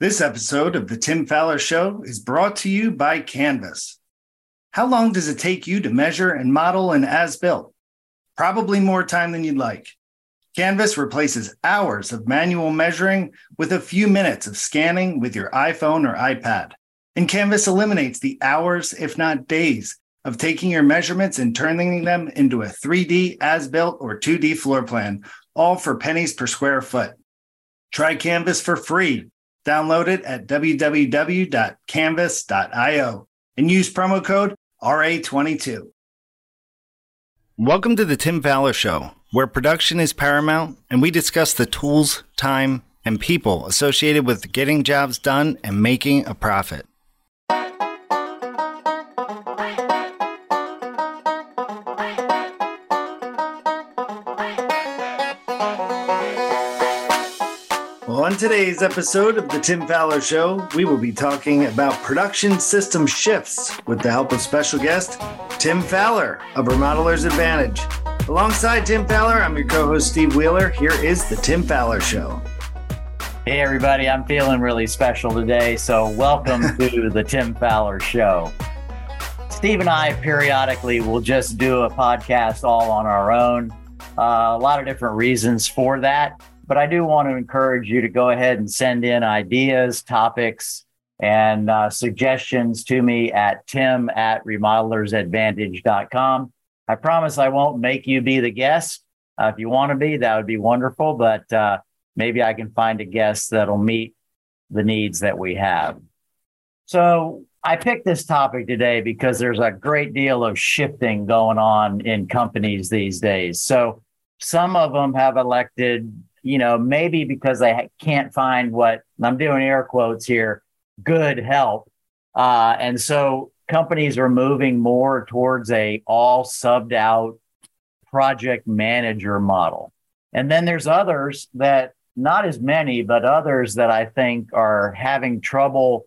This episode of The Tim Faller Show is brought to you by Canvas. How long does it take you to measure and model an as built? Probably more time than you'd like. Canvas replaces hours of manual measuring with a few minutes of scanning with your iPhone or iPad. And Canvas eliminates the hours, if not days, of taking your measurements and turning them into a 3D as built or 2D floor plan, all for pennies per square foot. Try Canvas for free Download it at www.canvas.io and use promo code RA22. Welcome to the Tim Faller Show, where production is paramount and we discuss the tools, time, and people associated with getting jobs done and making a profit. On today's episode of The Tim Faller Show, we will be talking about production system shifts with the help of special guest Tim Faller of Remodeler's Advantage. Alongside Tim Faller, I'm your co host Steve Wheeler. Here is The Tim Faller Show. Hey, everybody, I'm feeling really special today, so welcome to The Tim Faller Show. Steve and I periodically will just do a podcast all on our own. Uh, a lot of different reasons for that. But I do want to encourage you to go ahead and send in ideas, topics, and uh, suggestions to me at tim at remodelersadvantage.com. I promise I won't make you be the guest. Uh, if you want to be, that would be wonderful. But uh, maybe I can find a guest that'll meet the needs that we have. So I picked this topic today because there's a great deal of shifting going on in companies these days. So some of them have elected you know, maybe because they can't find what I'm doing air quotes here, good help. Uh, and so companies are moving more towards a all subbed out project manager model. And then there's others that not as many, but others that I think are having trouble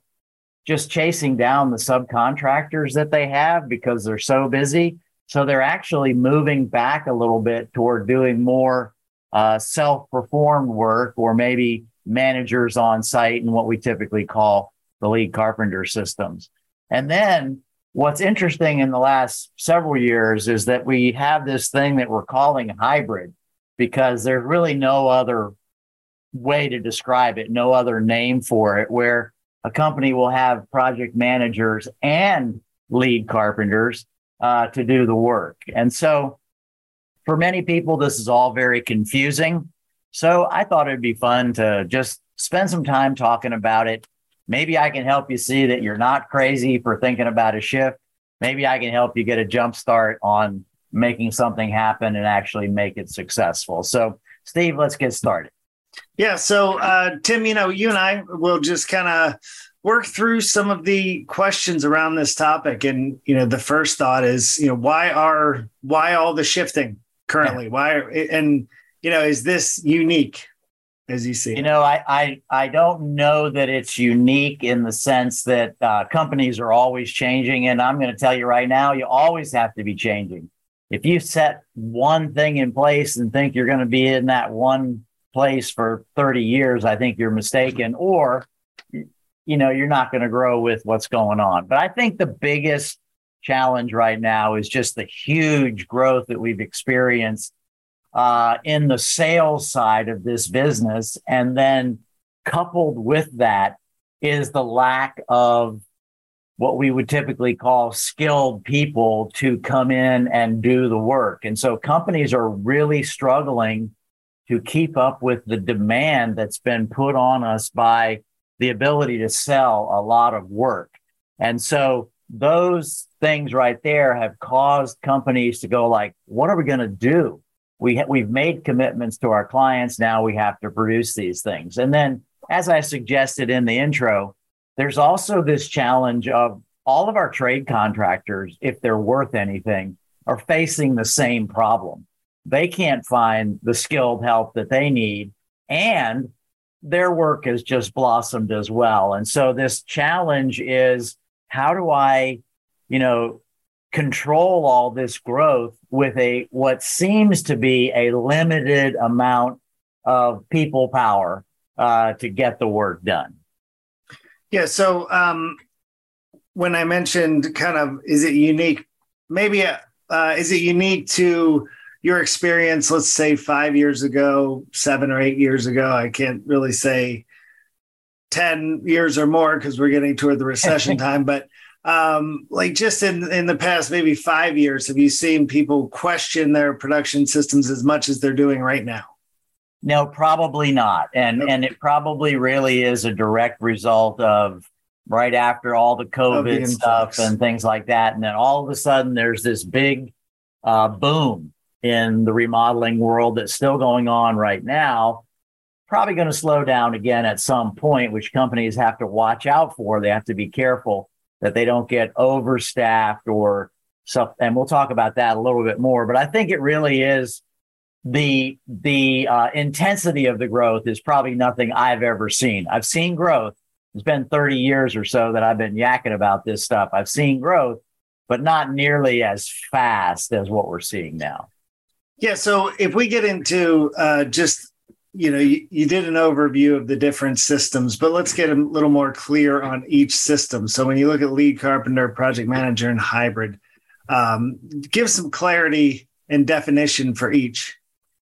just chasing down the subcontractors that they have because they're so busy. So they're actually moving back a little bit toward doing more uh, self-performed work or maybe managers on site and what we typically call the lead carpenter systems. And then what's interesting in the last several years is that we have this thing that we're calling hybrid because there's really no other way to describe it, no other name for it, where a company will have project managers and lead carpenters uh, to do the work. And so for many people, this is all very confusing. So I thought it'd be fun to just spend some time talking about it. Maybe I can help you see that you're not crazy for thinking about a shift. Maybe I can help you get a jump start on making something happen and actually make it successful. So, Steve, let's get started. Yeah. So, uh, Tim, you know, you and I will just kind of work through some of the questions around this topic. And, you know, the first thought is, you know, why are, why all the shifting? Currently? Why and you know is this unique as you see? You know, I I I don't know that it's unique in the sense that uh, companies are always changing, and I'm going to tell you right now, you always have to be changing. If you set one thing in place and think you're going to be in that one place for 30 years, I think you're mistaken, or you know, you're not going to grow with what's going on. But I think the biggest challenge right now is just the huge growth that we've experienced uh, in the sales side of this business. And then coupled with that is the lack of what we would typically call skilled people to come in and do the work. And so companies are really struggling to keep up with the demand that's been put on us by the ability to sell a lot of work. And so those things right there have caused companies to go like, what are we going to do? We ha- we've made commitments to our clients. Now we have to produce these things. And then, as I suggested in the intro, there's also this challenge of all of our trade contractors, if they're worth anything, are facing the same problem. They can't find the skilled help that they need. And their work has just blossomed as well. And so this challenge is how do I you know, control all this growth with a what seems to be a limited amount of people power uh, to get the work done. Yeah. So um, when I mentioned kind of, is it unique? Maybe uh, is it unique to your experience? Let's say five years ago, seven or eight years ago. I can't really say ten years or more because we're getting toward the recession time. But um, like just in in the past maybe five years, have you seen people question their production systems as much as they're doing right now? No, probably not. And okay. and it probably really is a direct result of right after all the COVID the stuff and things like that. And then all of a sudden there's this big uh, boom in the remodeling world that's still going on right now. Probably going to slow down again at some point, which companies have to watch out for. They have to be careful that they don't get overstaffed or stuff. And we'll talk about that a little bit more. But I think it really is the the uh, intensity of the growth is probably nothing I've ever seen. I've seen growth. It's been 30 years or so that I've been yakking about this stuff. I've seen growth, but not nearly as fast as what we're seeing now. Yeah. So if we get into uh, just you know you, you, did an overview of the different systems but let's get a little more clear on each system so when you look at lead carpenter project manager and hybrid um, give some clarity and definition for each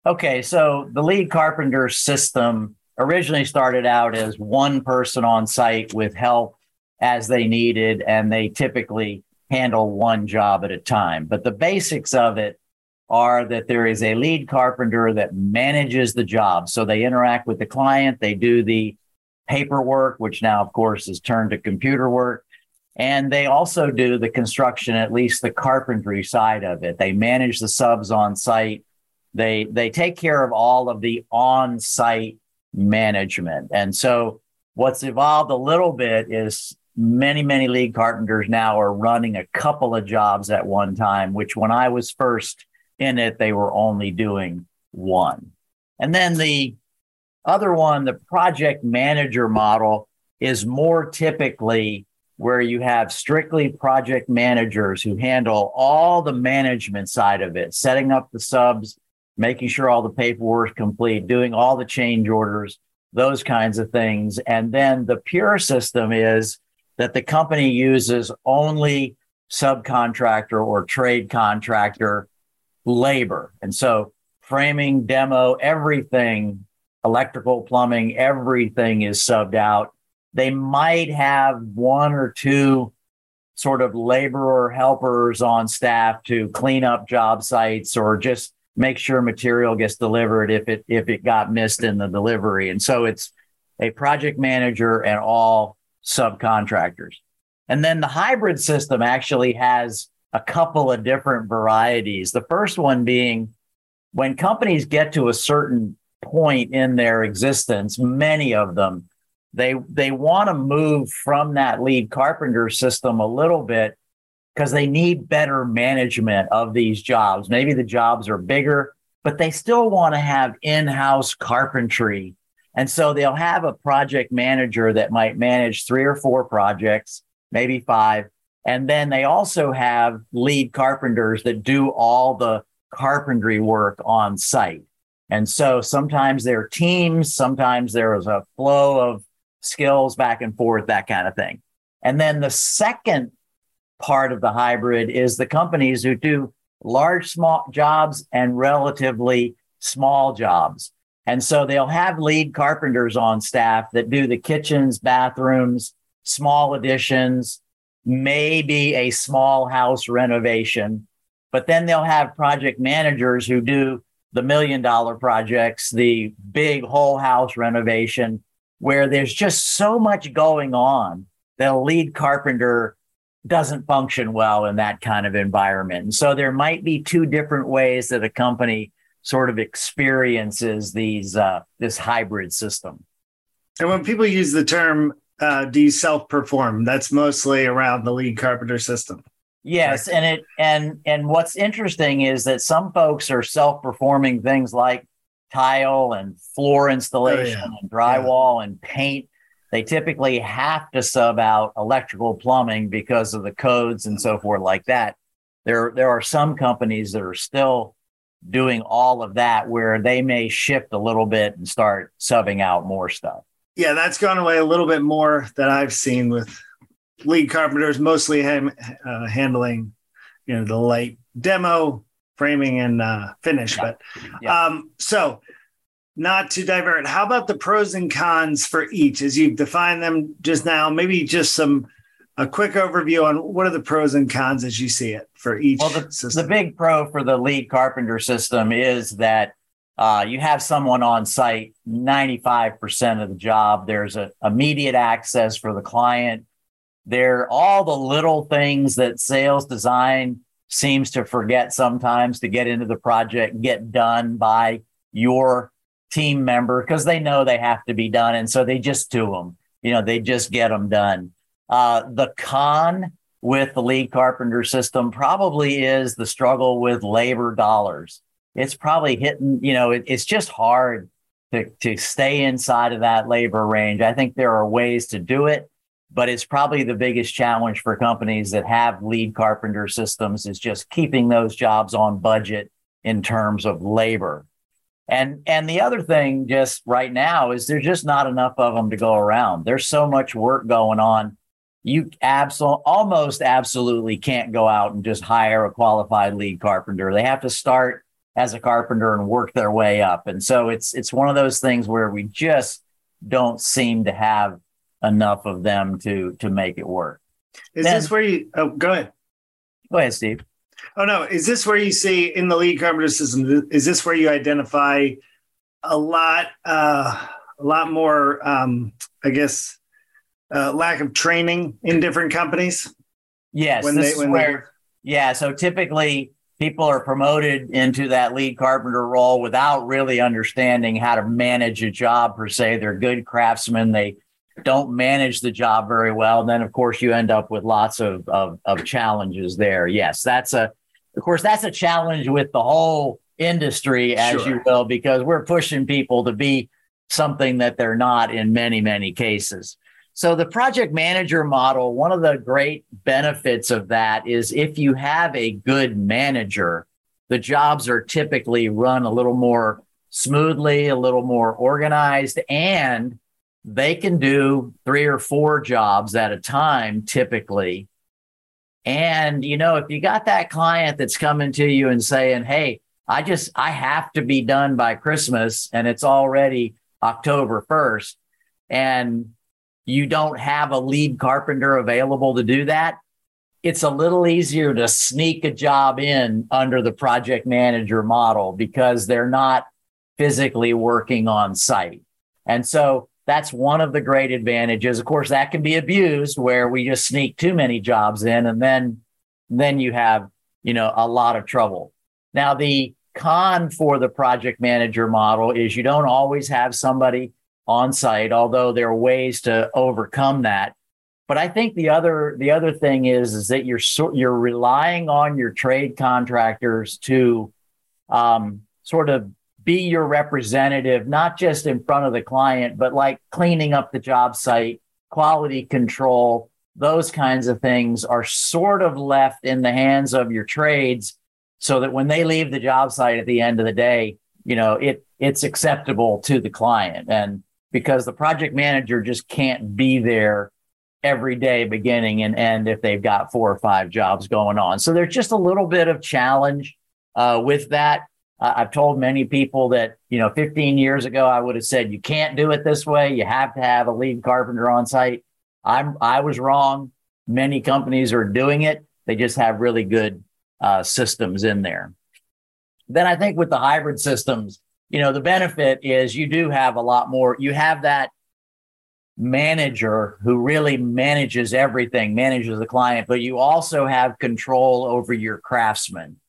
Okay, so the lead carpenter system originally started out as one person on site with help as they needed, and they typically handle one job at a time. But the basics of it are that there is a lead carpenter that manages the job. So they interact with the client, they do the paperwork, which now, of course, is turned to computer work. And they also do the construction, at least the carpentry side of it. They manage the subs on site they they take care of all of the on-site management. And so what's evolved a little bit is many many lead carpenters now are running a couple of jobs at one time, which when I was first in it they were only doing one. And then the other one, the project manager model is more typically where you have strictly project managers who handle all the management side of it, setting up the subs, making sure all the paperwork is complete, doing all the change orders, those kinds of things. And then the pure system is that the company uses only subcontractor or trade contractor labor. And so framing, demo, everything, electrical, plumbing, everything is subbed out. They might have one or two sort of laborer helpers on staff to clean up job sites or just make sure material gets delivered if it if it got missed in the delivery. And so it's a project manager and all subcontractors. And then the hybrid system actually has a couple of different varieties. The first one being when companies get to a certain point in their existence, many of them, they they want to move from that lead carpenter system a little bit because they need better management of these jobs. Maybe the jobs are bigger, but they still want to have in house carpentry. And so they'll have a project manager that might manage three or four projects, maybe five. And then they also have lead carpenters that do all the carpentry work on site. And so sometimes they're teams, sometimes there is a flow of skills back and forth, that kind of thing. And then the second part of the hybrid is the companies who do large small jobs and relatively small jobs. And so they'll have lead carpenters on staff that do the kitchens, bathrooms, small additions, maybe a small house renovation. But then they'll have project managers who do the million dollar projects, the big whole house renovation, where there's just so much going on that a lead carpenter doesn't function well in that kind of environment. And so there might be two different ways that a company sort of experiences these uh, this hybrid system. And when people use the term uh, "do you self-perform," that's mostly around the lead carpenter system. Yes, right? and it and and what's interesting is that some folks are self-performing things like tile and floor installation oh, yeah. and drywall yeah. and paint they typically have to sub out electrical plumbing because of the codes and so forth like that. There, there are some companies that are still doing all of that where they may shift a little bit and start subbing out more stuff. Yeah, that's gone away a little bit more that I've seen with lead carpenters, mostly uh, handling, you know, the light demo, framing, and uh, finish. Yeah. But yeah. Um, so, not to divert, how about the pros and cons for each as you've defined them just now? Maybe just some a quick overview on what are the pros and cons as you see it for each well, the, system. The big pro for the lead carpenter system is that uh, you have someone on site 95% of the job. There's a immediate access for the client. There all the little things that sales design seems to forget sometimes to get into the project, get done by your team member because they know they have to be done. And so they just do them, you know, they just get them done. Uh, the con with the lead carpenter system probably is the struggle with labor dollars. It's probably hitting, you know, it, it's just hard to, to stay inside of that labor range. I think there are ways to do it, but it's probably the biggest challenge for companies that have lead carpenter systems is just keeping those jobs on budget in terms of labor. And and the other thing just right now is there's just not enough of them to go around. There's so much work going on you absolutely almost absolutely can't go out and just hire a qualified lead carpenter. They have to start as a carpenter and work their way up. And so it's it's one of those things where we just don't seem to have enough of them to to make it work. Is then, this where you oh go ahead. Go ahead, Steve. Oh no, is this where you see in the lead carpenter system is this where you identify a lot uh a lot more um I guess uh, lack of training in different companies? Yes, when this they, when is where, yeah. So typically, people are promoted into that lead carpenter role without really understanding how to manage a job per se. They're good craftsmen. They don't manage the job very well. And then, of course, you end up with lots of, of, of challenges there. Yes, that's a, of course, that's a challenge with the whole industry, as sure. you will, because we're pushing people to be something that they're not in many, many cases. So the project manager model, one of the great benefits of that is if you have a good manager, the jobs are typically run a little more smoothly, a little more organized, and they can do three or four jobs at a time typically. And, you know, if you got that client that's coming to you and saying, Hey, I just, I have to be done by Christmas and it's already October 1st. And you don't have a lead carpenter available to do that, it's a little easier to sneak a job in under the project manager model because they're not physically working on site. And so that's one of the great advantages. Of course, that can be abused where we just sneak too many jobs in and then then you have, you know, a lot of trouble. Now the con for the project manager model is you don't always have somebody on site, although there are ways to overcome that. But I think the other the other thing is is that you're so, you're relying on your trade contractors to um, sort of be your representative, not just in front of the client, but like cleaning up the job site, quality control, those kinds of things are sort of left in the hands of your trades, so that when they leave the job site at the end of the day, you know it it's acceptable to the client and because the project manager just can't be there every day beginning and end if they've got four or five jobs going on. So there's just a little bit of challenge uh, with that. Uh, I've told many people that, you know, 15 years ago, I would have said, you can't do it this way. You have to have a lead carpenter on site. I'm, I was wrong. Many companies are doing it. They just have really good uh, systems in there. Then I think with the hybrid systems, you know, the benefit is you do have a lot more, you have that manager who really manages everything, manages the client, but you also have control over your craftsmen.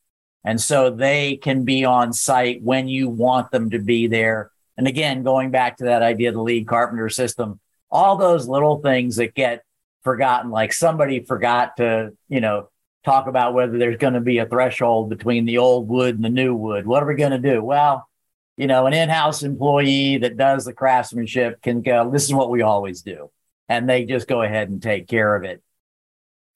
And so they can be on site when you want them to be there. And again, going back to that idea of the lead carpenter system, all those little things that get forgotten, like somebody forgot to, you know, talk about whether there's going to be a threshold between the old wood and the new wood. What are we going to do? Well, you know, an in-house employee that does the craftsmanship can go, this is what we always do. And they just go ahead and take care of it.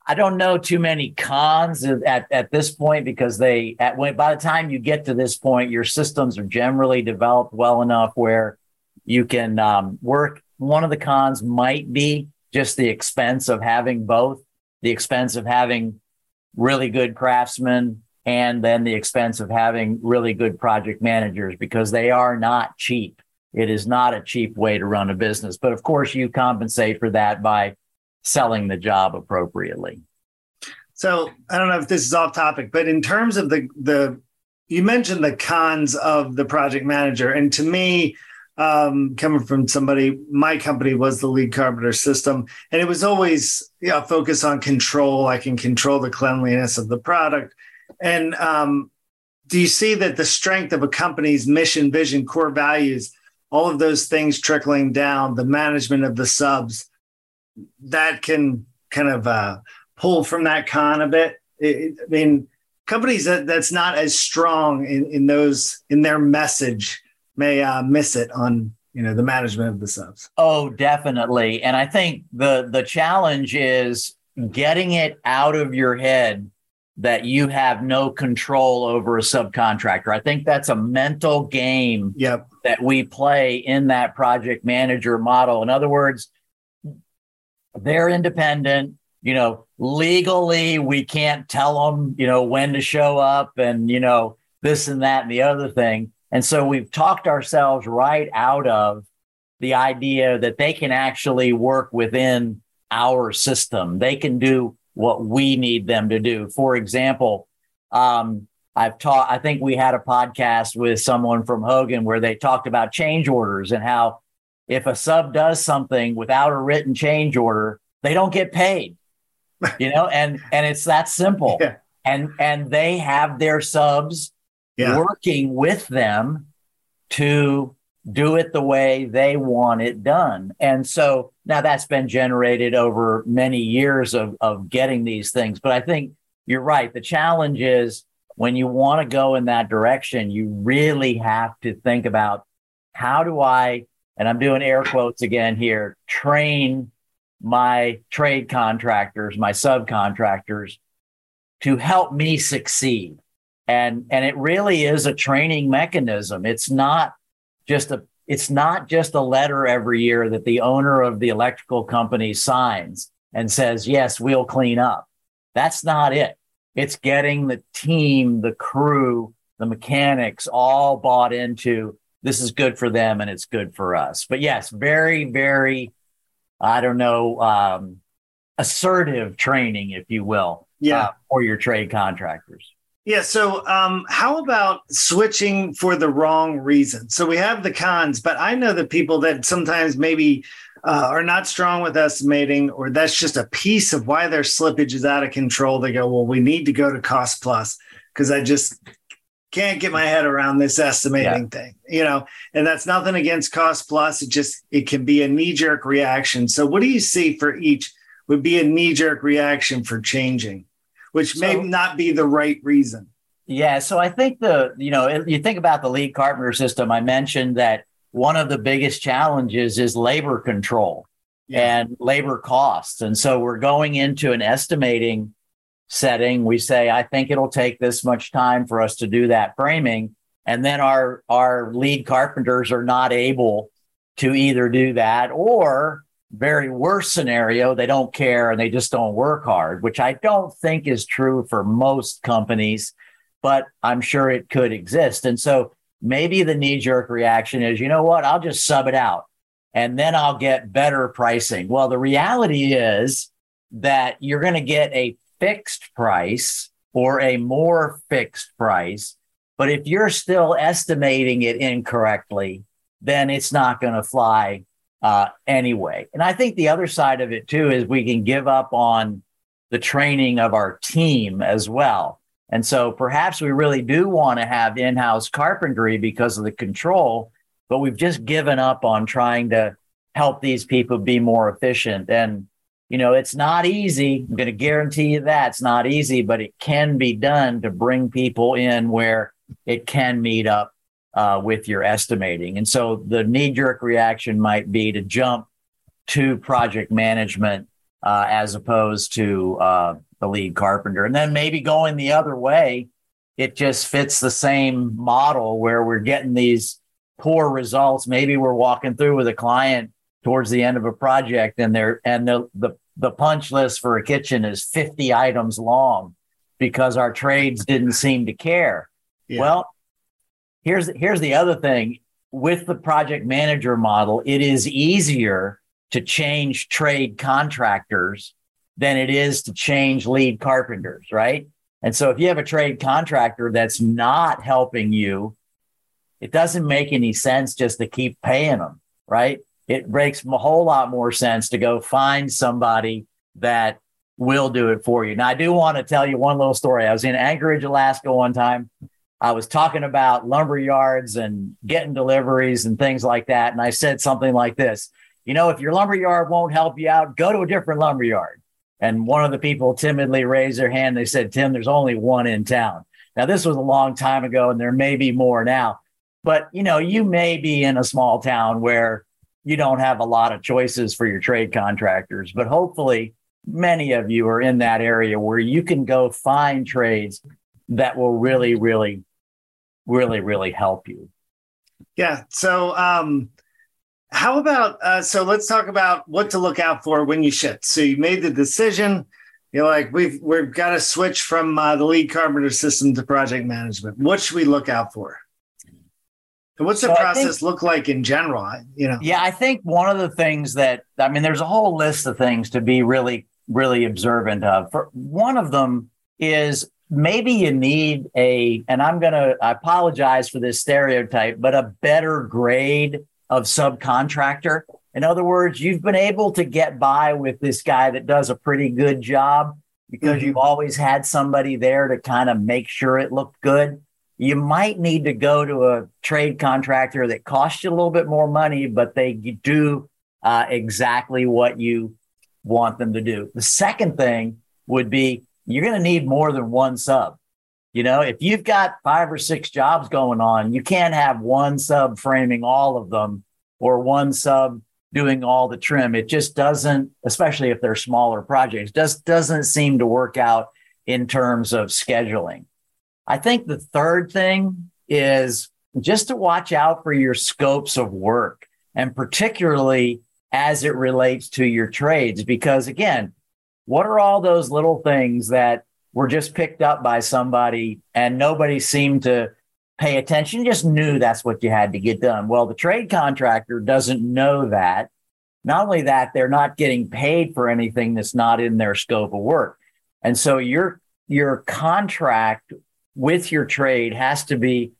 I don't know too many cons at, at this point because they at when by the time you get to this point, your systems are generally developed well enough where you can um, work one of the cons might be just the expense of having both, the expense of having really good craftsmen and then the expense of having really good project managers because they are not cheap. It is not a cheap way to run a business. But of course, you compensate for that by selling the job appropriately. So I don't know if this is off topic, but in terms of the the you mentioned the cons of the project manager, and to me, um, coming from somebody, my company was the lead carpenter system, and it was always yeah focus on control. I can control the cleanliness of the product, and um, do you see that the strength of a company's mission, vision, core values, all of those things trickling down, the management of the subs, that can kind of uh, pull from that con a bit. It, I mean, companies that that's not as strong in, in those in their message may uh, miss it on you know the management of the subs. Oh, definitely. And I think the the challenge is getting it out of your head that you have no control over a subcontractor. I think that's a mental game yep. that we play in that project manager model. In other words, they're independent you know, legally we can't tell them, you know, when to show up and, you know, this and that and the other thing. And so we've talked ourselves right out of the idea that they can actually work within our system. They can do what we need them to do. For example, um, I've taught, I think we had a podcast with someone from Hogan where they talked about change orders and how if a sub does something without a written change order, they don't get paid you know, and and it's that simple. Yeah. And and they have their subs yeah. working with them to do it the way they want it done. And so now that's been generated over many years of, of getting these things. But I think you're right. The challenge is when you want to go in that direction, you really have to think about how do I, and I'm doing air quotes again here, train my trade contractors, my subcontractors to help me succeed. And, and it really is a training mechanism. It's not just a, it's not just a letter every year that the owner of the electrical company signs and says, yes, we'll clean up. That's not it. It's getting the team, the crew, the mechanics all bought into this is good for them and it's good for us. But yes, very, very I don't know, um, assertive training, if you will, yeah, uh, for your trade contractors. Yeah. So, um, how about switching for the wrong reason? So we have the cons, but I know the people that sometimes maybe uh, are not strong with estimating, or that's just a piece of why their slippage is out of control. They go, well, we need to go to cost plus because I just can't get my head around this estimating yeah. thing, you know, and that's nothing against cost plus. It just, it can be a knee jerk reaction. So what do you see for each would be a knee jerk reaction for changing, which so, may not be the right reason. Yeah. So I think the, you know, you think about the lead carpenter system, I mentioned that one of the biggest challenges is labor control yeah. and labor costs. And so we're going into an estimating setting, we say, I think it'll take this much time for us to do that framing. And then our, our lead carpenters are not able to either do that or very worst scenario, they don't care and they just don't work hard, which I don't think is true for most companies, but I'm sure it could exist. And so maybe the knee jerk reaction is, you know what, I'll just sub it out and then I'll get better pricing. Well, the reality is that you're going to get a fixed price or a more fixed price. But if you're still estimating it incorrectly, then it's not going to fly uh, anyway. And I think the other side of it too is we can give up on the training of our team as well. And so perhaps we really do want to have in house carpentry because of the control, but we've just given up on trying to help these people be more efficient. And you know, it's not easy. I'm going to guarantee you that it's not easy, but it can be done to bring people in where it can meet up uh, with your estimating. And so the knee jerk reaction might be to jump to project management uh, as opposed to uh, the lead carpenter. And then maybe going the other way, it just fits the same model where we're getting these poor results. Maybe we're walking through with a client towards the end of a project and there and the, the the punch list for a kitchen is 50 items long because our trades didn't seem to care. Yeah. Well, here's here's the other thing with the project manager model, it is easier to change trade contractors than it is to change lead carpenters, right? And so if you have a trade contractor that's not helping you, it doesn't make any sense just to keep paying them, right? It makes a whole lot more sense to go find somebody that will do it for you. Now, I do want to tell you one little story. I was in Anchorage, Alaska one time. I was talking about lumber yards and getting deliveries and things like that. And I said something like this You know, if your lumber yard won't help you out, go to a different lumber yard. And one of the people timidly raised their hand. They said, Tim, there's only one in town. Now, this was a long time ago, and there may be more now. But, you know, you may be in a small town where you don't have a lot of choices for your trade contractors, but hopefully many of you are in that area where you can go find trades that will really, really, really, really help you. Yeah. So, um, how about uh, so let's talk about what to look out for when you ship. So you made the decision. You're like we've we've got to switch from uh, the lead carpenter system to project management. What should we look out for? And what's the so process think, look like in general? You know. Yeah, I think one of the things that I mean, there's a whole list of things to be really really observant of. For one of them is maybe you need a, and I'm going to I apologize for this stereotype, but a better grade of subcontractor. In other words, you've been able to get by with this guy that does a pretty good job because mm-hmm. you've always had somebody there to kind of make sure it looked good. You might need to go to a trade contractor that costs you a little bit more money, but they do uh, exactly what you want them to do. The second thing would be you're going to need more than one sub. You know, if you've got five or six jobs going on, you can't have one sub framing all of them or one sub doing all the trim. It just doesn't, especially if they're smaller projects, just doesn't seem to work out in terms of scheduling. I think the third thing is just to watch out for your scopes of work and particularly as it relates to your trades. Because again, what are all those little things that were just picked up by somebody and nobody seemed to pay attention, just knew that's what you had to get done? Well, the trade contractor doesn't know that. Not only that, they're not getting paid for anything that's not in their scope of work. And so your your contract with your trade has to be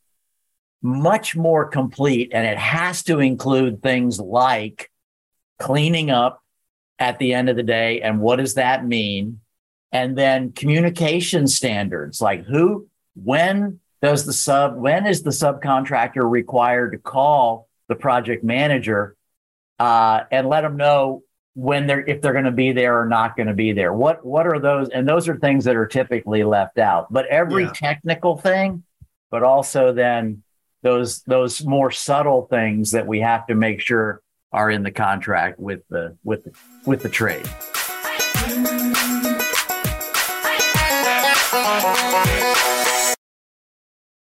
much more complete and it has to include things like cleaning up at the end of the day. And what does that mean? And then communication standards like who, when does the sub, when is the subcontractor required to call the project manager uh, and let them know when they're if they're going to be there or not going to be there what what are those and those are things that are typically left out but every yeah. technical thing but also then those those more subtle things that we have to make sure are in the contract with the with the, with the trade.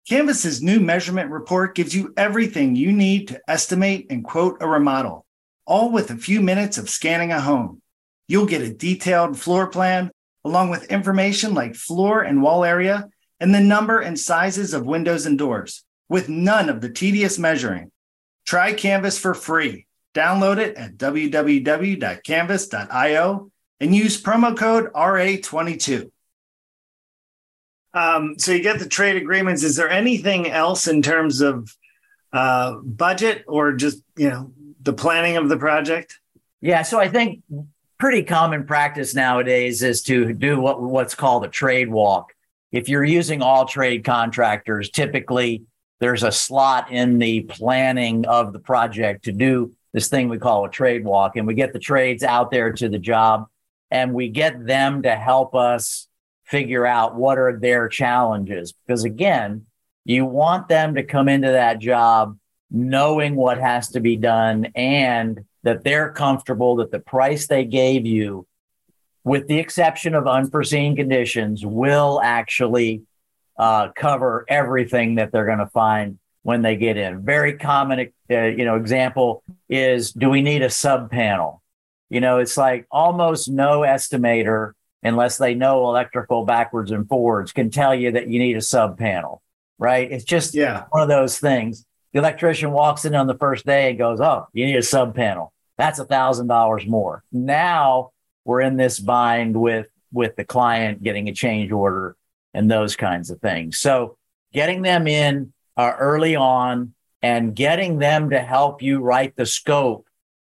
Canvas's new measurement report gives you everything you need to estimate and quote a remodel, all with a few minutes of scanning a home. You'll get a detailed floor plan along with information like floor and wall area and the number and sizes of windows and doors with none of the tedious measuring. Try Canvas for free Download it at www.canvas.io and use promo code RA22. Um, so you get the trade agreements. Is there anything else in terms of uh, budget or just you know the planning of the project? Yeah, so I think pretty common practice nowadays is to do what what's called a trade walk. If you're using all trade contractors, typically there's a slot in the planning of the project to do this thing we call a trade walk, and we get the trades out there to the job, and we get them to help us figure out what are their challenges. Because again, you want them to come into that job knowing what has to be done and that they're comfortable that the price they gave you, with the exception of unforeseen conditions, will actually uh, cover everything that they're going to find when they get in. Very common, uh, you know, example is do we need a sub panel? You know, it's like almost no estimator, unless they know electrical backwards and forwards, can tell you that you need a sub panel, right? It's just yeah. one of those things. The electrician walks in on the first day and goes, Oh, you need a sub panel. That's a thousand dollars more. Now we're in this bind with with the client getting a change order and those kinds of things. So getting them in uh, early on and getting them to help you write the scope.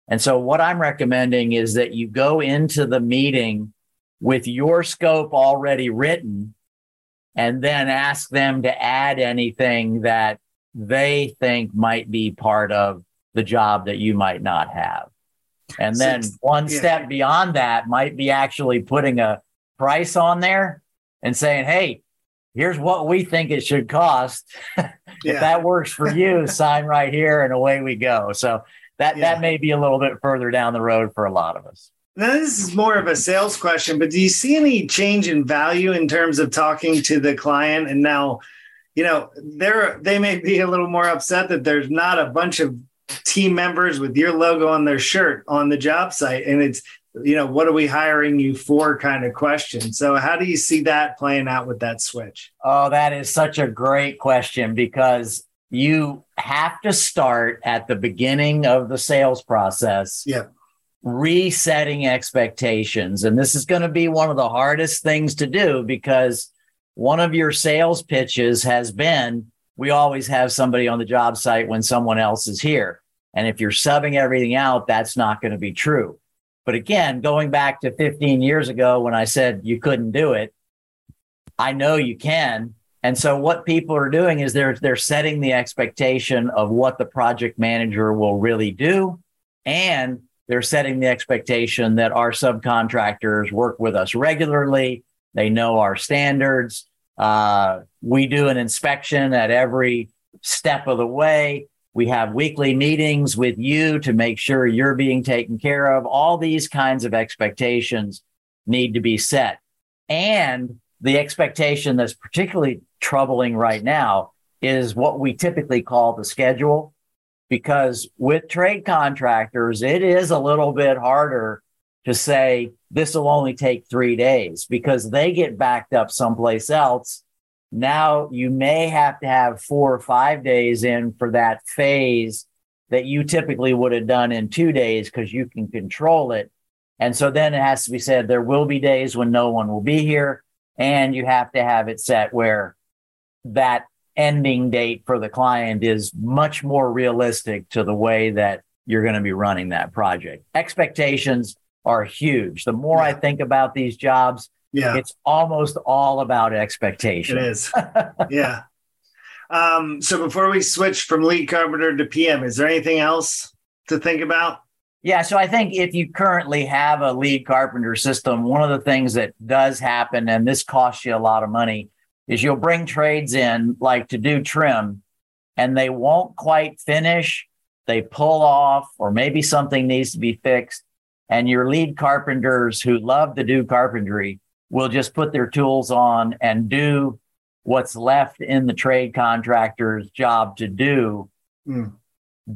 And so what I'm recommending is that you go into the meeting with your scope already written and then ask them to add anything that they think might be part of the job that you might not have. And then one yeah. step beyond that might be actually putting a price on there and saying, hey, here's what we think it should cost. if yeah. that works for you, sign right here and away we go. So that yeah. that may be a little bit further down the road for a lot of us. Now, this is more of a sales question, but do you see any change in value in terms of talking to the client? And now, you know, they're they may be a little more upset that there's not a bunch of team members with your logo on their shirt on the job site, and it's you know, what are we hiring you for kind of question. So, how do you see that playing out with that switch? Oh, that is such a great question because you have to start at the beginning of the sales process. Yeah. Resetting expectations. And this is going to be one of the hardest things to do because one of your sales pitches has been we always have somebody on the job site when someone else is here. And if you're subbing everything out, that's not going to be true. But again, going back to 15 years ago when I said you couldn't do it, I know you can. And so what people are doing is they're they're setting the expectation of what the project manager will really do and they're setting the expectation that our subcontractors work with us regularly. They know our standards. Uh, we do an inspection at every step of the way. We have weekly meetings with you to make sure you're being taken care of. All these kinds of expectations need to be set. And the expectation that's particularly troubling right now is what we typically call the schedule. Because with trade contractors, it is a little bit harder to say this will only take three days because they get backed up someplace else now you may have to have four or five days in for that phase that you typically would have done in two days because you can control it. And so then it has to be said there will be days when no one will be here. And you have to have it set where that ending date for the client is much more realistic to the way that you're going to be running that project. Expectations are huge. The more yeah. I think about these jobs, yeah. It's almost all about expectation. It is. yeah. Um, so before we switch from lead carpenter to PM, is there anything else to think about? Yeah, so I think if you currently have a lead carpenter system, one of the things that does happen, and this costs you a lot of money, is you'll bring trades in like to do trim and they won't quite finish. They pull off, or maybe something needs to be fixed. And your lead carpenters who love to do carpentry will just put their tools on and do what's left in the trade contractor's job to do. Mm.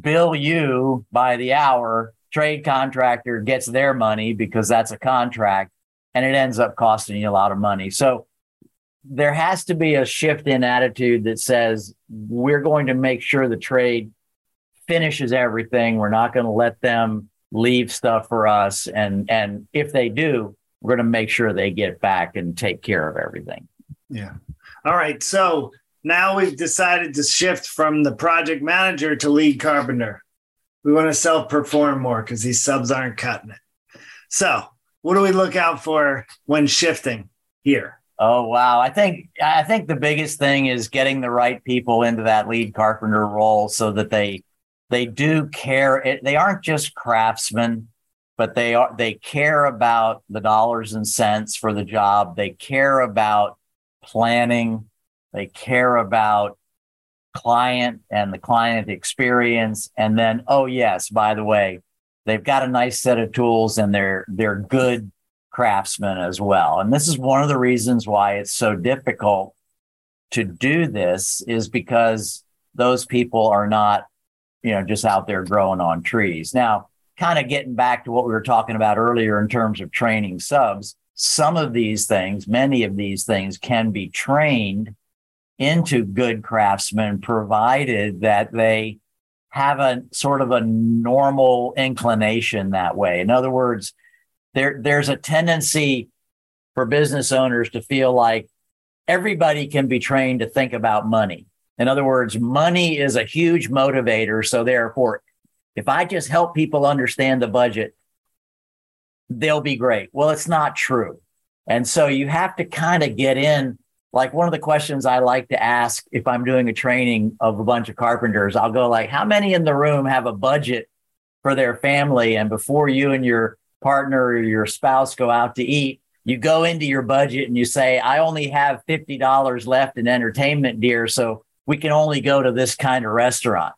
Bill you by the hour. Trade contractor gets their money because that's a contract and it ends up costing you a lot of money. So there has to be a shift in attitude that says we're going to make sure the trade finishes everything. We're not going to let them leave stuff for us. And, and if they do, we're going to make sure they get back and take care of everything. Yeah. All right. So now we've decided to shift from the project manager to lead carpenter. We want to self perform more because these subs aren't cutting it. So, what do we look out for when shifting here? Oh wow! I think I think the biggest thing is getting the right people into that lead carpenter role so that they they do care. It, They aren't just craftsmen but they are they care about the dollars and cents for the job. They care about planning. They care about client and the client experience. And then oh yes by the way they've got a nice set of tools and they're they're good craftsmen as well. And this is one of the reasons why it's so difficult to do this is because those people are not, you know, just out there growing on trees. Now, kind of getting back to what we were talking about earlier in terms of training subs, some of these things, many of these things can be trained into good craftsmen, provided that they have a sort of a normal inclination that way. In other words, there, there's a tendency for business owners to feel like everybody can be trained to think about money. In other words, money is a huge motivator. So, therefore, if I just help people understand the budget, they'll be great. Well, it's not true. And so you have to kind of get in. Like one of the questions I like to ask if I'm doing a training of a bunch of carpenters, I'll go like, how many in the room have a budget for their family? And before you and your partner or your spouse go out to eat, you go into your budget and you say, I only have $50 left in entertainment, dear. So we can only go to this kind of restaurant.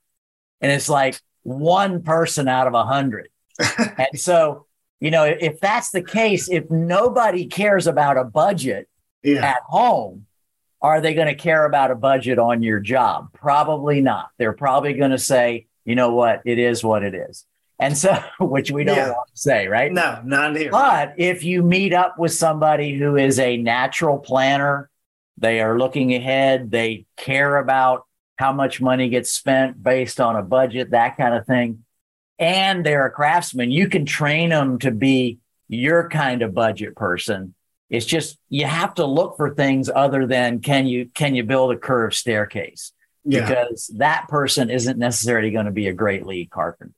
And it's like one person out of a hundred. and so, you know, if that's the case, if nobody cares about a budget yeah. at home, are they going to care about a budget on your job? Probably not. They're probably going to say, you know what, it is what it is. And so, which we don't yeah. want to say, right? No, not here. But if you meet up with somebody who is a natural planner, they are looking ahead, they care about how much money gets spent based on a budget, that kind of thing. And they're a craftsman. You can train them to be your kind of budget person. It's just you have to look for things other than can you can you build a curved staircase? Yeah. Because that person isn't necessarily going to be a great lead carpenter.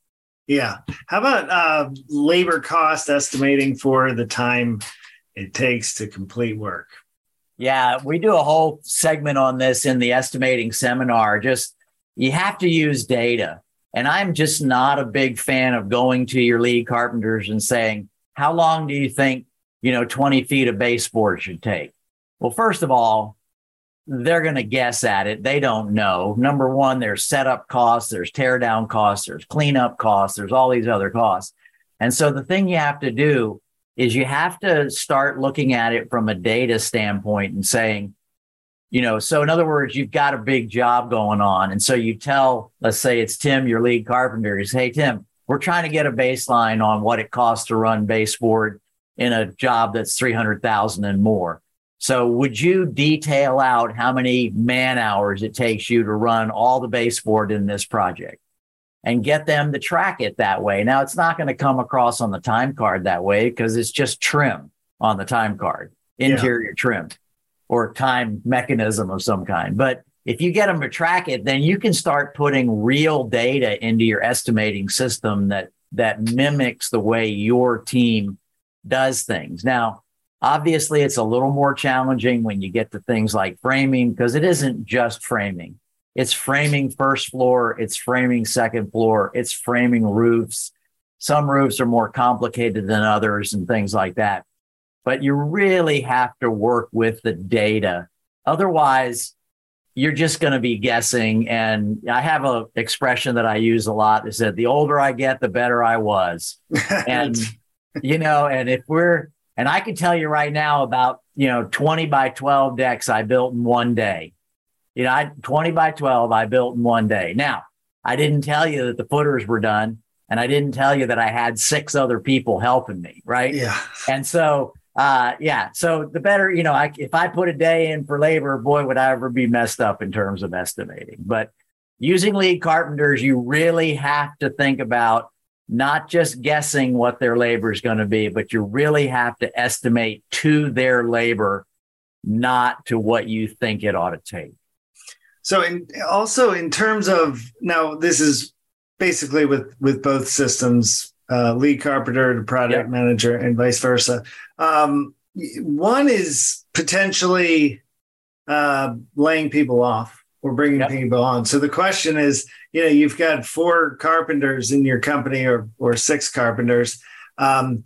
Yeah. How about uh, labor cost estimating for the time it takes to complete work? Yeah, we do a whole segment on this in the estimating seminar. Just you have to use data. And I'm just not a big fan of going to your lead carpenters and saying, how long do you think, you know, 20 feet of baseboard should take? Well, first of all, they're going to guess at it. They don't know. Number one, there's setup costs, there's tear down costs, there's cleanup costs, there's all these other costs. And so the thing you have to do is you have to start looking at it from a data standpoint and saying, you know, so in other words, you've got a big job going on. And so you tell, let's say it's Tim, your lead carpenter, say, hey, Tim, we're trying to get a baseline on what it costs to run baseboard in a job that's 300,000 and more. So would you detail out how many man hours it takes you to run all the baseboard in this project? And get them to track it that way. Now, it's not going to come across on the time card that way because it's just trim on the time card, interior yeah. trim or time mechanism of some kind. But if you get them to track it, then you can start putting real data into your estimating system that that mimics the way your team does things. Now, obviously, it's a little more challenging when you get to things like framing because it isn't just framing. It's framing first floor, it's framing second floor, it's framing roofs. Some roofs are more complicated than others and things like that. But you really have to work with the data. Otherwise, you're just going to be guessing. And I have an expression that I use a lot is that the older I get, the better I was. and, you know, and if we're, and I can tell you right now about, you know, 20 by 12 decks I built in one day. You know, I 20 by 12 I built in one day. Now, I didn't tell you that the footers were done and I didn't tell you that I had six other people helping me, right? Yeah. And so uh, yeah. So the better, you know, I, if I put a day in for labor, boy, would I ever be messed up in terms of estimating. But using lead carpenters, you really have to think about not just guessing what their labor is going to be, but you really have to estimate to their labor, not to what you think it ought to take. So, in, also in terms of now, this is basically with with both systems, uh, lead carpenter to product yep. manager, and vice versa. Um, one is potentially uh, laying people off or bringing yep. people on. So the question is, you know, you've got four carpenters in your company or or six carpenters. Um,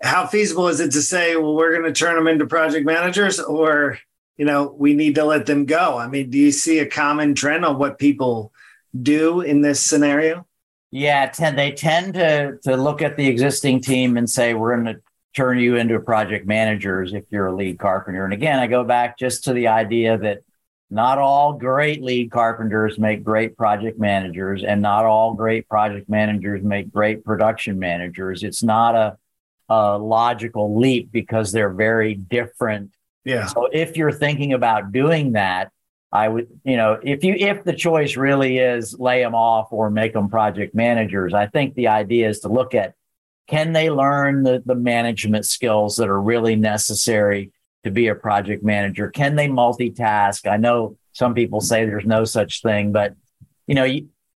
how feasible is it to say, well, we're going to turn them into project managers, or you know, we need to let them go. I mean, do you see a common trend on what people do in this scenario? Yeah, tend, they tend to to look at the existing team and say, we're going to turn you into project managers if you're a lead carpenter. And again, I go back just to the idea that not all great lead carpenters make great project managers, and not all great project managers make great production managers. It's not a, a logical leap because they're very different. Yeah. So if you're thinking about doing that, I would, you know, if you if the choice really is lay them off or make them project managers, I think the idea is to look at can they learn the, the management skills that are really necessary to be a project manager? Can they multitask? I know some people say there's no such thing, but you know,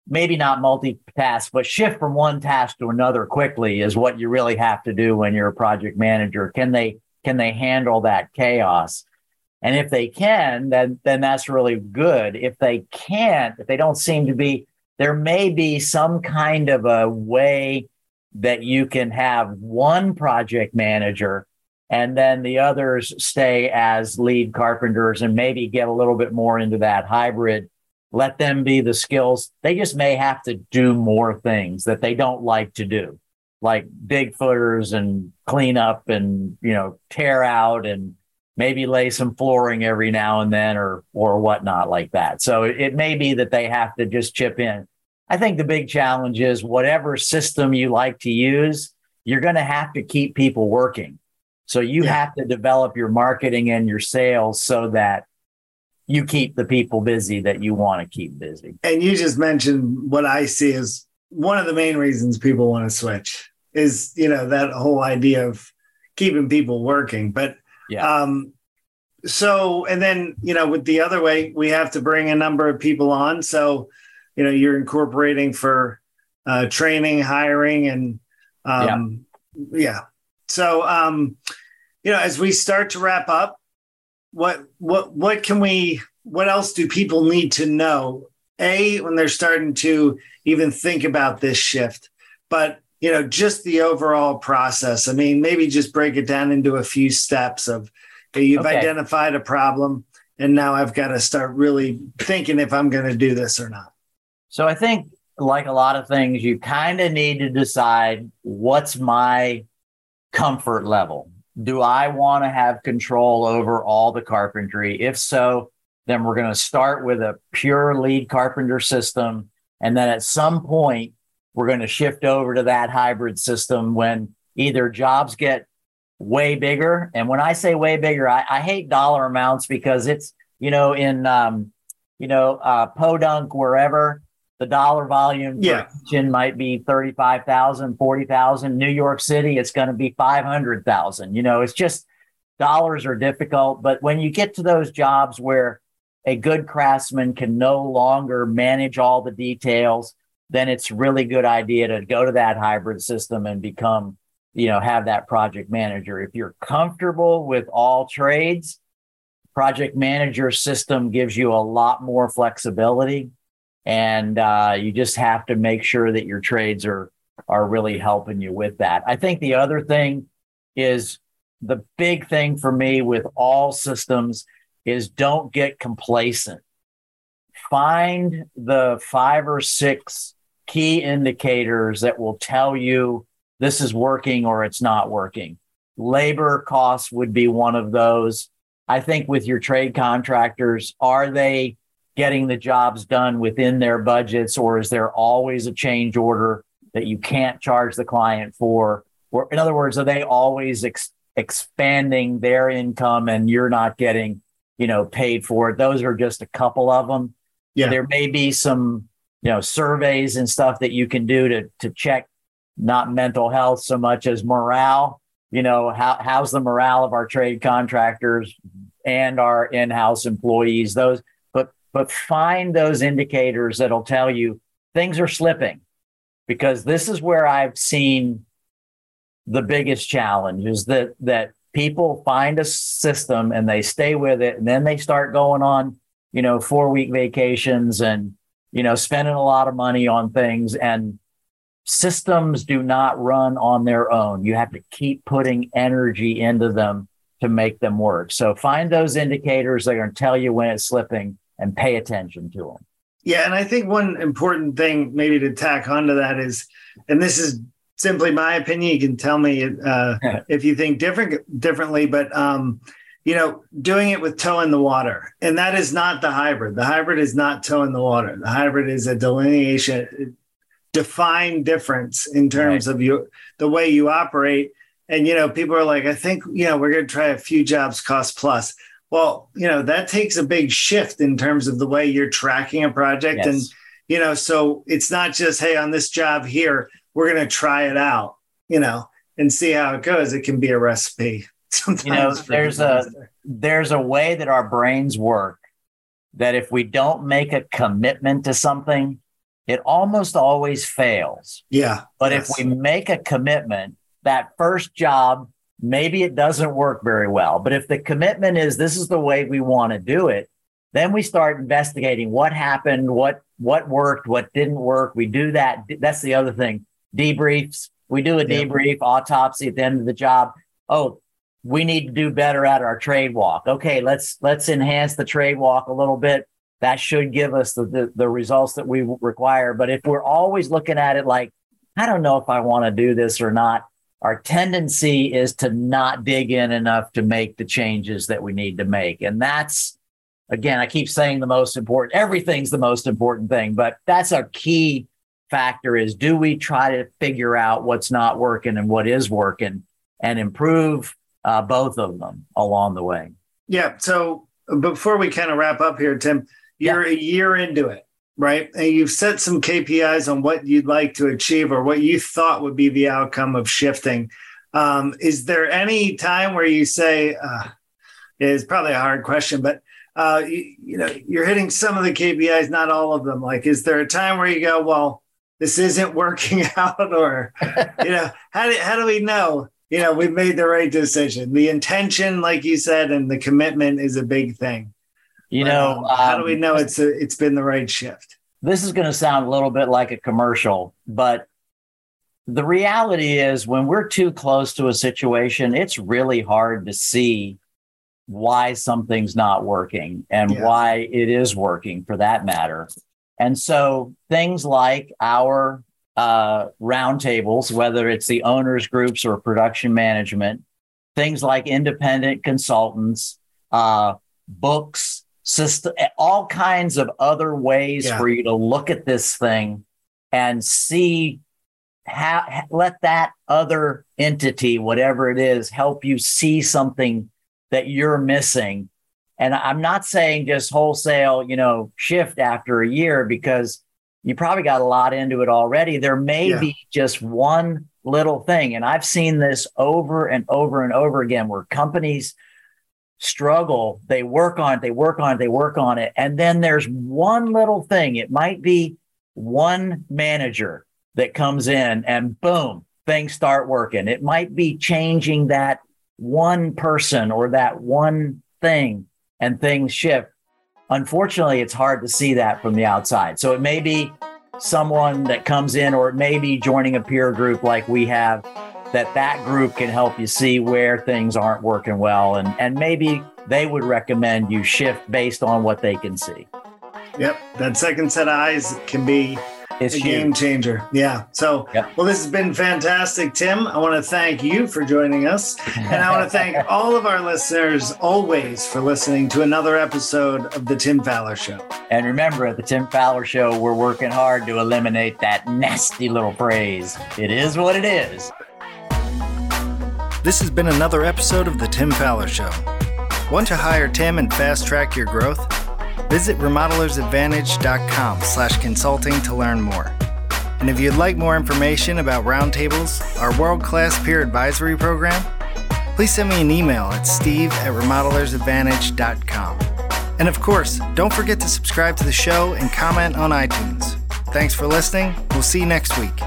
maybe not multitask, but shift from one task to another quickly is what you really have to do when you're a project manager. Can they can they handle that chaos? And if they can, then then that's really good. If they can't, if they don't seem to be, there may be some kind of a way that you can have one project manager and then the others stay as lead carpenters and maybe get a little bit more into that hybrid let them be the skills they just may have to do more things that they don't like to do like dig footers and clean up and you know tear out and maybe lay some flooring every now and then or or whatnot like that so it may be that they have to just chip in I think the big challenge is whatever system you like to use, you're going to have to keep people working. So you yeah. have to develop your marketing and your sales so that you keep the people busy that you want to keep busy. And you just mentioned what I see as one of the main reasons people want to switch is, you know, that whole idea of keeping people working. But yeah. um so and then, you know, with the other way, we have to bring a number of people on. So you know you're incorporating for uh, training, hiring, and um, yeah. yeah. So um, you know, as we start to wrap up, what what what can we? What else do people need to know? A when they're starting to even think about this shift, but you know, just the overall process. I mean, maybe just break it down into a few steps of okay, you've okay. identified a problem, and now I've got to start really thinking if I'm going to do this or not. So I think, like a lot of things, you kind of need to decide what's my comfort level. Do I want to have control over all the carpentry? If so, then we're going to start with a pure lead carpenter system. And then at some point, we're going to shift over to that hybrid system when either jobs get way bigger. And when I say way bigger, I, I hate dollar amounts because it's, you know, in, um, you know, uh, Podunk, wherever, the dollar volume yeah. might be 35,000, 40,000. New York City, it's going to be 500,000. You know, it's just dollars are difficult. But when you get to those jobs where a good craftsman can no longer manage all the details, then it's really good idea to go to that hybrid system and become, you know, have that project manager. If you're comfortable with all trades, project manager system gives you a lot more flexibility and uh, you just have to make sure that your trades are are really helping you with that. I think the other thing is the big thing for me with all systems is don't get complacent. Find the five or six key indicators that will tell you this is working or it's not working. Labor costs would be one of those. I think with your trade contractors, are they getting the jobs done within their budgets, or is there always a change order that you can't charge the client for? Or, in other words, are they always ex- expanding their income and you're not getting, you know, paid for it? Those are just a couple of them. Yeah. There may be some, you know, surveys and stuff that you can do to to check not mental health so much as morale. You know, how how's the morale of our trade contractors and our in-house employees? Those but but find those indicators that'll tell you things are slipping because this is where I've seen the biggest challenge is that that people find a system and they stay with it and then they start going on you know four week vacations and you know spending a lot of money on things and systems do not run on their own you have to keep putting energy into them to make them work so find those indicators that are going to tell you when it's slipping and pay attention to them. Yeah, and I think one important thing maybe to tack onto that is, and this is simply my opinion. You can tell me uh, if you think different differently, but um, you know, doing it with toe in the water. And that is not the hybrid. The hybrid is not toe in the water. The hybrid is a delineation, defined difference in terms right. of you the way you operate. And you know, people are like, I think, you know, we're gonna try a few jobs cost plus. Well, you know, that takes a big shift in terms of the way you're tracking a project. Yes. And, you know, so it's not just, hey, on this job here, we're gonna try it out, you know, and see how it goes. It can be a recipe Sometimes you know, there's a there's a way that our brains work that if we don't make a commitment to something, it almost always fails. Yeah. But yes. if we make a commitment, that first job, maybe it doesn't work very well. But if the commitment is this is the way we want to do it, then we start investigating what happened, what what worked, what didn't work. We do that. That's the other thing. Debriefs. We do a debrief, yeah. autopsy at the end of the job. Oh, we need to do better at our trade walk. Okay, let's let's enhance the trade walk a little bit. That should give us the, the, the results that we require. But if we're always looking at it like, I don't know if I want to do this or not, our tendency is to not dig in enough to make the changes that we need to make. And that's again, I keep saying the most important, everything's the most important thing, but that's our key factor is do we try to figure out what's not working and what is working and improve uh, both of them along the way. Yeah. So before we kind of wrap up here, Tim, you're yeah. a year into it, right? And you've set some KPIs on what you'd like to achieve or what you thought would be the outcome of shifting. Um, is there any time where you say, uh, it's probably a hard question, but uh, you, you know, you're hitting some of the KPIs, not all of them. Like, is there a time where you go, well, this isn't working out, or you know, how do how do we know you know, we've made the right decision. The intention, like you said, and the commitment is a big thing. You know, um, how do we know it's a, it's been the right shift? This is going to sound a little bit like a commercial, but the reality is when we're too close to a situation, it's really hard to see why something's not working and yeah. why it is working for that matter. And so things like our uh, roundtables, whether it's the owners groups or production management, things like independent consultants, uh, books, system, all kinds of other ways yeah. for you to look at this thing and see how let that other entity, whatever it is, help you see something that you're missing. And I'm not saying just wholesale, you know, shift after a year because you probably got a lot into it already. There may yeah. be just one little thing. And I've seen this over and over and over again where companies struggle, they work on it, they work on it, they work on it. And then there's one little thing. It might be one manager that comes in and boom, things start working. It might be changing that one person or that one thing and things shift. Unfortunately, it's hard to see that from the outside. So it may be someone that comes in, or it may be joining a peer group like we have, that that group can help you see where things aren't working well. And, and maybe they would recommend you shift based on what they can see. Yep. That second set of eyes can be it's a huge. game changer. Yeah. So, yep. well, this has been fantastic, Tim. I want to thank you for joining us. And I want to thank all of our listeners always for listening to another episode of The Tim Faller Show. And remember, at The Tim Faller Show, we're working hard to eliminate that nasty little phrase. It is what it is. This has been another episode of The Tim Faller Show. Want to hire Tim and fast track your growth? Visit remodelersadvantage.com slash consulting to learn more. And if you'd like more information about Roundtables, our world-class peer advisory program, please send me an email at steve at remodelersadvantage.com. And of course, don't forget to subscribe to the show and comment on iTunes. Thanks for listening. We'll see you next week.